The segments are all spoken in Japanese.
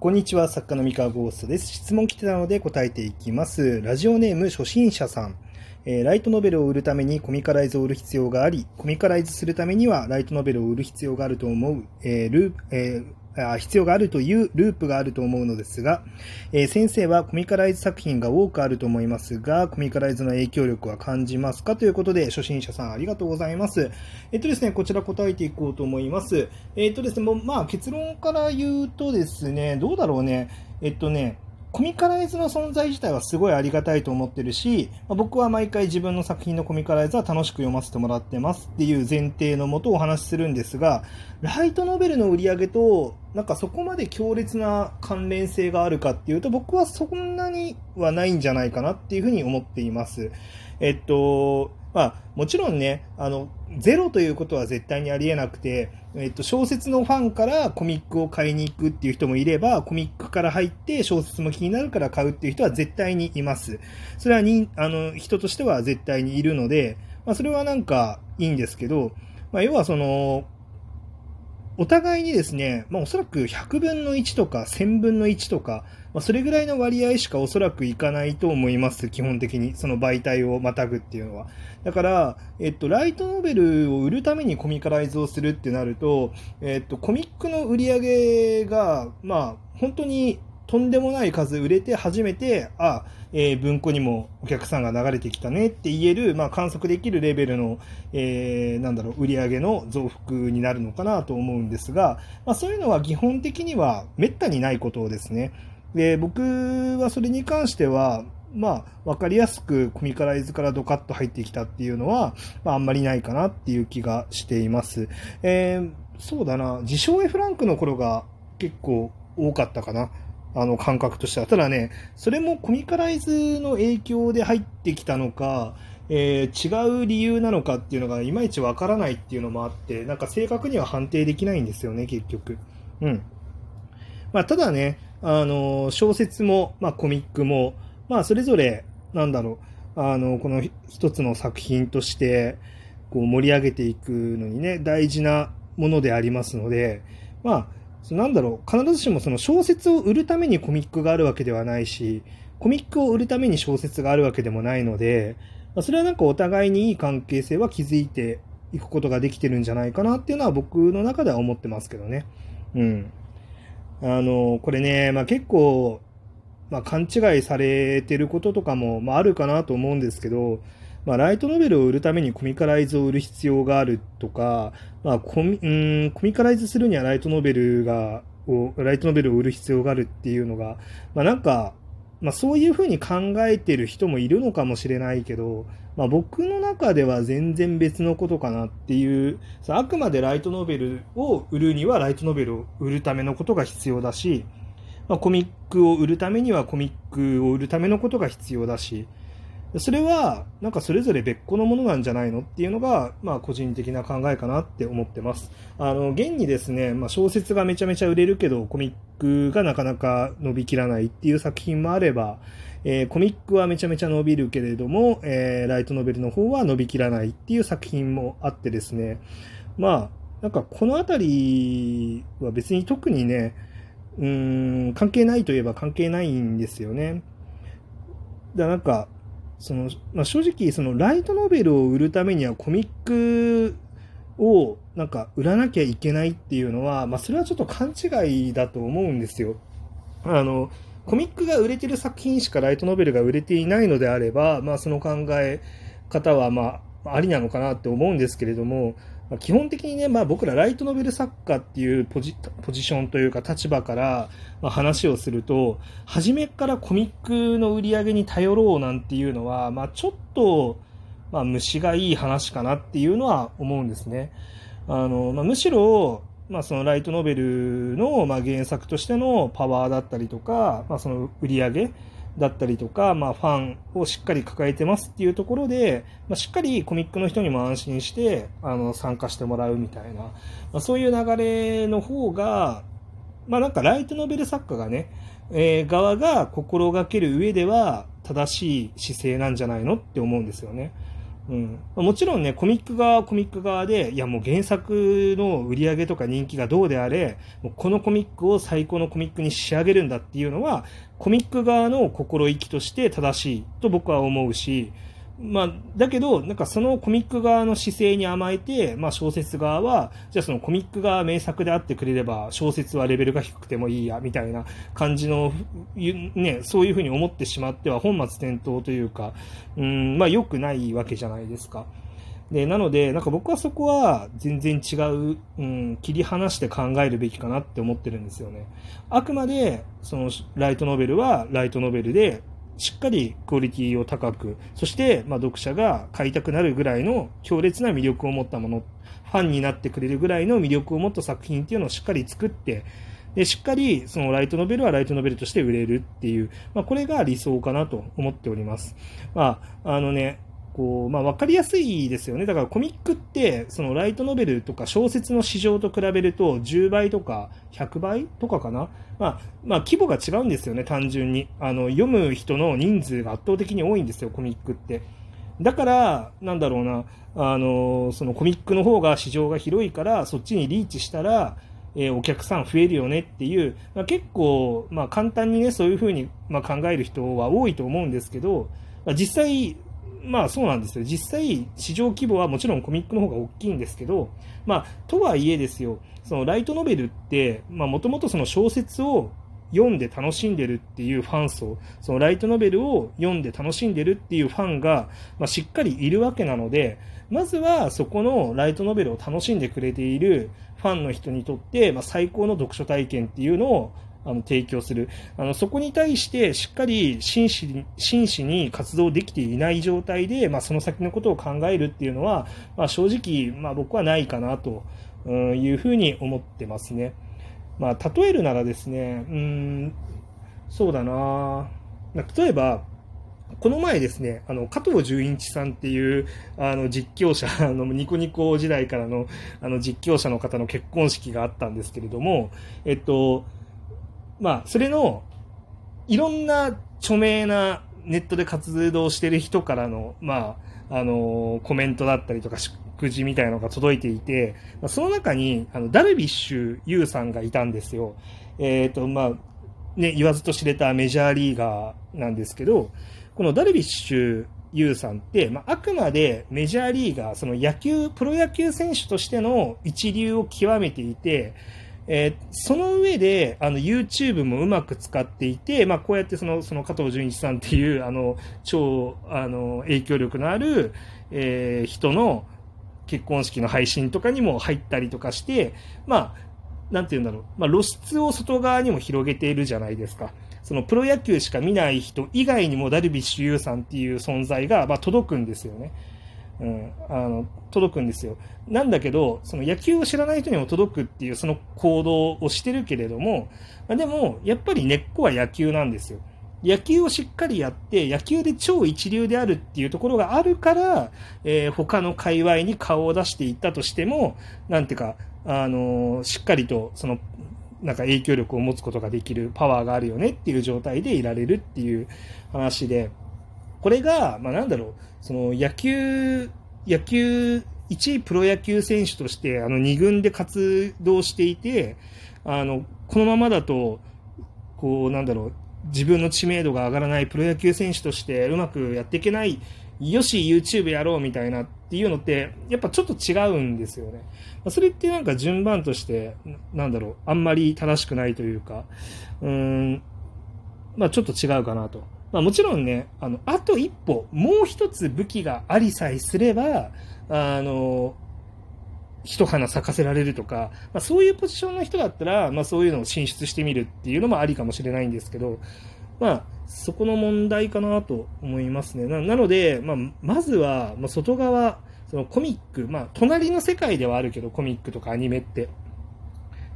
こんにちは、作家の三河ゴーストです。質問来てたので答えていきます。ラジオネーム初心者さん。えー、ライトノベルを売るためにコミカライズを売る必要があり、コミカライズするためにはライトノベルを売る必要があると思う、えー、ルえー必要があるというループがあると思うのですが、えー、先生はコミカライズ作品が多くあると思いますが、コミカライズの影響力は感じますか？ということで、初心者さんありがとうございます。えっとですね、こちら答えていこうと思います。えっとですね、もうまあ結論から言うとですね、どうだろうね。えっとね、コミカライズの存在自体はすごいありがたいと思ってるし、まあ、僕は毎回自分の作品のコミカライズは楽しく読ませてもらってますっていう前提のもとお話しするんですが、ライトノベルの売り上げと、なんかそこまで強烈な関連性があるかっていうと、僕はそんなにはないんじゃないかなっていうふうに思っています。えっと、まあ、もちろんね、あの、ゼロということは絶対にありえなくて、えっと、小説のファンからコミックを買いに行くっていう人もいれば、コミックから入って小説も気になるから買うっていう人は絶対にいます。それはに、あの、人としては絶対にいるので、まあ、それはなんかいいんですけど、まあ、要はその、お互いにですね、まあ、おそらく100分の1とか1000分の1とか、まあ、それぐらいの割合しかおそらくいかないと思います、基本的に。その媒体をまたぐっていうのは。だから、えっと、ライトノベルを売るためにコミカライズをするってなると、えっと、コミックの売り上げが、まあ、本当にとんでもない数売れて初めて、あ、えー、文庫にもお客さんが流れてきたねって言える、まあ、観測できるレベルの、えー、なんだろう、売り上げの増幅になるのかなと思うんですが、まあ、そういうのは基本的には滅多にないことですね。で、僕はそれに関しては、まあ、わかりやすくコミカライズからドカッと入ってきたっていうのは、まあ、あんまりないかなっていう気がしています。えー、そうだな、自称 F ランクの頃が結構多かったかな。あの感覚としては。ただね、それもコミカライズの影響で入ってきたのか、えー、違う理由なのかっていうのがいまいちわからないっていうのもあって、なんか正確には判定できないんですよね、結局。うん。まあ、ただね、あの、小説も、まあ、コミックも、まあ、それぞれ、なんだろう、あの、この一つの作品として、こう盛り上げていくのにね、大事なものでありますので、まあ、なんだろう、必ずしもその小説を売るためにコミックがあるわけではないし、コミックを売るために小説があるわけでもないので、それはなんかお互いにいい関係性は築いていくことができてるんじゃないかなっていうのは僕の中では思ってますけどね。うん。あの、これね、まあ結構、まあ勘違いされてることとかも、まああるかなと思うんですけど、まあ、ライトノベルを売るためにコミカライズを売る必要があるとか、まあ、コミ、うん、コミカライズするにはライトノベルが、を、ライトノベルを売る必要があるっていうのが、まあ、なんか、まあ、そういうふうに考えてる人もいるのかもしれないけど、まあ、僕の中では全然別のことかなっていう、あくまでライトノベルを売るにはライトノベルを売るためのことが必要だし、まあ、コミックを売るためにはコミックを売るためのことが必要だし、それは、なんかそれぞれ別個のものなんじゃないのっていうのが、まあ個人的な考えかなって思ってます。あの、現にですね、まあ小説がめちゃめちゃ売れるけど、コミックがなかなか伸びきらないっていう作品もあれば、えー、コミックはめちゃめちゃ伸びるけれども、えー、ライトノベルの方は伸びきらないっていう作品もあってですね、まあ、なんかこのあたりは別に特にね、うん、関係ないといえば関係ないんですよね。だなんか、その、まあ、正直、そのライトノベルを売るためにはコミックをなんか売らなきゃいけないっていうのは、まあ、それはちょっと勘違いだと思うんですよ。あの、コミックが売れてる作品しかライトノベルが売れていないのであれば、まあ、その考え方は、まあ、ありなのかなって思うんですけれども、まあ、基本的にね、まあ、僕らライトノベル作家っていうポジポジションというか立場から、ま、話をすると、初めからコミックの売り上げに頼ろうなんていうのは、まあ、ちょっと、まあ、虫がいい話かなっていうのは思うんですね。あの、まあ、むしろ、まあ、そのライトノベルの、まあ、原作としてのパワーだったりとか、まあ、その売り上げ、だったりとか、まあ、ファンをしっかり抱えてますっていうところで、まあ、しっかりコミックの人にも安心してあの参加してもらうみたいな、まあ、そういう流れの方が、まあ、なんかライトノベル作家がね、えー、側が心がける上では正しい姿勢なんじゃないのって思うんですよね。うん、もちろんね、コミック側コミック側で、いやもう原作の売り上げとか人気がどうであれ、もうこのコミックを最高のコミックに仕上げるんだっていうのは、コミック側の心意気として正しいと僕は思うし、まあ、だけど、なんかそのコミック側の姿勢に甘えて、まあ小説側は、じゃあそのコミックが名作であってくれれば、小説はレベルが低くてもいいや、みたいな感じの、ね、そういうふうに思ってしまっては本末転倒というか、うん、まあ良くないわけじゃないですか。で、なので、なんか僕はそこは全然違う、うん、切り離して考えるべきかなって思ってるんですよね。あくまで、その、ライトノベルはライトノベルで、しっかりクオリティを高く、そして、ま、読者が買いたくなるぐらいの強烈な魅力を持ったもの、ファンになってくれるぐらいの魅力を持った作品っていうのをしっかり作って、で、しっかりそのライトノベルはライトノベルとして売れるっていう、まあ、これが理想かなと思っております。まあ、あのね、こう、まあ、わかりやすいですよね。だからコミックって、そのライトノベルとか小説の市場と比べると10倍とか100倍とかかな。まあ、まあ、規模が違うんですよね、単純に。あの、読む人の人数が圧倒的に多いんですよ、コミックって。だから、なんだろうな、あの、そのコミックの方が市場が広いから、そっちにリーチしたら、えー、お客さん増えるよねっていう、まあ、結構、まあ、簡単にね、そういうふうに、まあ、考える人は多いと思うんですけど、まあ、実際、まあそうなんですよ。実際、市場規模はもちろんコミックの方が大きいんですけど、まあ、とはいえですよ、そのライトノベルって、まあもともとその小説を読んで楽しんでるっていうファン層、そのライトノベルを読んで楽しんでるっていうファンが、まあ、しっかりいるわけなので、まずはそこのライトノベルを楽しんでくれているファンの人にとって、まあ、最高の読書体験っていうのをあの提供するあのそこに対してしっかり真摯に真摯に活動できていない状態で、まあ、その先のことを考えるっていうのは、まあ、正直、まあ、僕はないかなというふうに思ってますね。まあ、例えるならですね、うん、そうだな例えば、この前ですね、あの、加藤純一さんっていう、あの、実況者、あの、ニコニコ時代からの、あの、実況者の方の結婚式があったんですけれども、えっと、まあ、それの、いろんな著名なネットで活動してる人からの、まあ、あの、コメントだったりとか、祝辞みたいなのが届いていて、その中に、あの、ダルビッシュ有さんがいたんですよ。えっ、ー、と、まあ、ね、言わずと知れたメジャーリーガーなんですけど、このダルビッシュ有さんって、まあ、あくまでメジャーリーガー、その野球、プロ野球選手としての一流を極めていて、えー、その上で、あの、YouTube もうまく使っていて、まあ、こうやってその、その加藤純一さんっていう、あの、超、あの、影響力のある、えー、人の結婚式の配信とかにも入ったりとかして、まあ、なんて言うんだろう、まあ、露出を外側にも広げているじゃないですか。そのプロ野球しか見ない人以外にもダルビッシュ有さんっていう存在が、まあ、届くんですよね。うん、あの届くんですよ。なんだけど、その野球を知らない人にも届くっていうその行動をしてるけれどもま、でも、やっぱり根っこは野球なんですよ。野球をしっかりやって、野球で超一流であるっていうところがあるから、えー、他の界隈に顔を出していったとしても、なんていうか、あのー、しっかりと、その、なんか影響力を持つことができるパワーがあるよねっていう状態でいられるっていう話で、これが、まあなんだろう、その野球、野球、一位プロ野球選手として、あの、二軍で活動していて、あの、このままだと、こう、なんだろう、自分の知名度が上がらないプロ野球選手としてうまくやっていけない、よし、YouTube やろうみたいなっていうのって、やっぱちょっと違うんですよね。それってなんか順番として、なんだろう、あんまり正しくないというか、うん、まあちょっと違うかなと。まあ、もちろんね、あの、あと一歩、もう一つ武器がありさえすれば、あの、一花咲かせられるとか、まあ、そういうポジションの人だったら、まあ、そういうのを進出してみるっていうのもありかもしれないんですけど、まあ、そこの問題かなと思いますね。なので、まあ、まずは、ま、外側、そのコミック、まあ、隣の世界ではあるけど、コミックとかアニメって。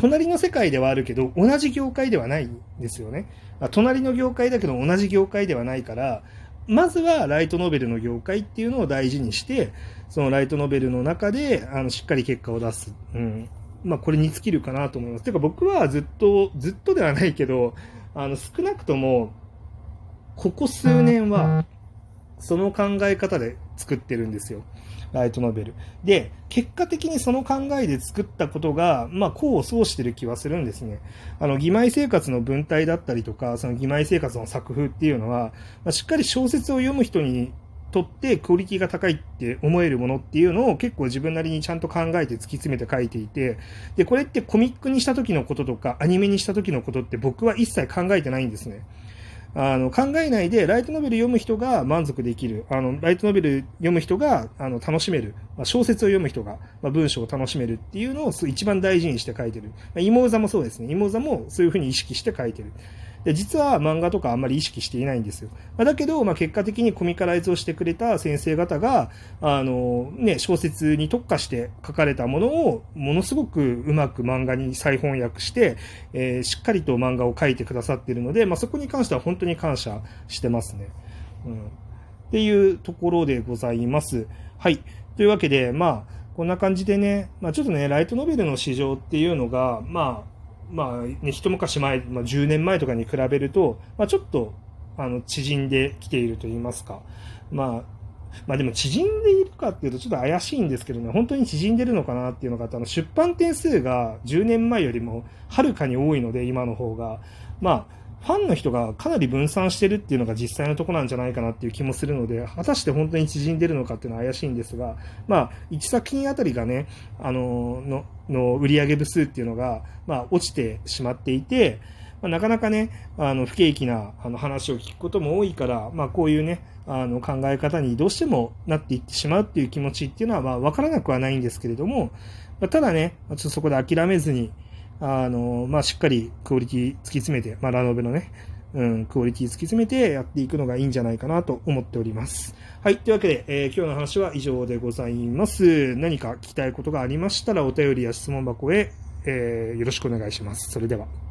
隣の世界ではあるけど、同じ業界ではないんですよね。まあ、隣の業界だけど同じ業界ではないから、まずはライトノベルの業界っていうのを大事にして、そのライトノベルの中で、あの、しっかり結果を出す。うん。まあ、これに尽きるかなと思います。てか僕はずっと、ずっとではないけど、あの、少なくとも、ここ数年は、その考え方で作ってるんですよ。ライトノベル。で、結果的にその考えで作ったことが、まあ、功を奏してる気はするんですね。あの、義妹生活の文体だったりとか、その義妹生活の作風っていうのは、まあ、しっかり小説を読む人にとってクオリティが高いって思えるものっていうのを結構自分なりにちゃんと考えて突き詰めて書いていて、で、これってコミックにした時のこととか、アニメにした時のことって僕は一切考えてないんですね。あの、考えないで、ライトノベル読む人が満足できる。あの、ライトノベル読む人が、あの、楽しめる。まあ、小説を読む人が、まあ、文章を楽しめるっていうのを一番大事にして書いてる。まあ、妹座もそうですね。妹座もそういうふうに意識して書いてる。で、実は漫画とかあんまり意識していないんですよ。ま、だけど、まあ、結果的にコミカライズをしてくれた先生方が、あの、ね、小説に特化して書かれたものを、ものすごくうまく漫画に再翻訳して、えー、しっかりと漫画を書いてくださっているので、まあ、そこに関しては本当に感謝してますね。うん。っていうところでございます。はい。というわけで、まあ、こんな感じでね、まあ、ちょっとね、ライトノベルの市場っていうのが、まあ、まあ、ね、一昔前、まあ、10年前とかに比べると、まあ、ちょっと、あの、縮んできていると言いますか。まあ、まあでも縮んでいるかっていうとちょっと怪しいんですけどね、本当に縮んでるのかなっていうのがあって、あの出版点数が10年前よりもはるかに多いので、今の方が。まあ、ファンの人がかなり分散してるっていうのが実際のとこなんじゃないかなっていう気もするので、果たして本当に縮んでるのかっていうのは怪しいんですが、まあ、1作品あたりがね、あの、の、の売上部数っていうのが、まあ、落ちてしまっていて、まあ、なかなかね、あの、不景気なあの話を聞くことも多いから、まあ、こういうね、あの、考え方にどうしてもなっていってしまうっていう気持ちっていうのは、まあ、わからなくはないんですけれども、まあ、ただね、ちょっとそこで諦めずに、あの、まあ、しっかりクオリティ突き詰めて、まあ、ラノベのね、うん、クオリティ突き詰めてやっていくのがいいんじゃないかなと思っております。はい。というわけで、えー、今日の話は以上でございます。何か聞きたいことがありましたら、お便りや質問箱へ、えー、よろしくお願いします。それでは。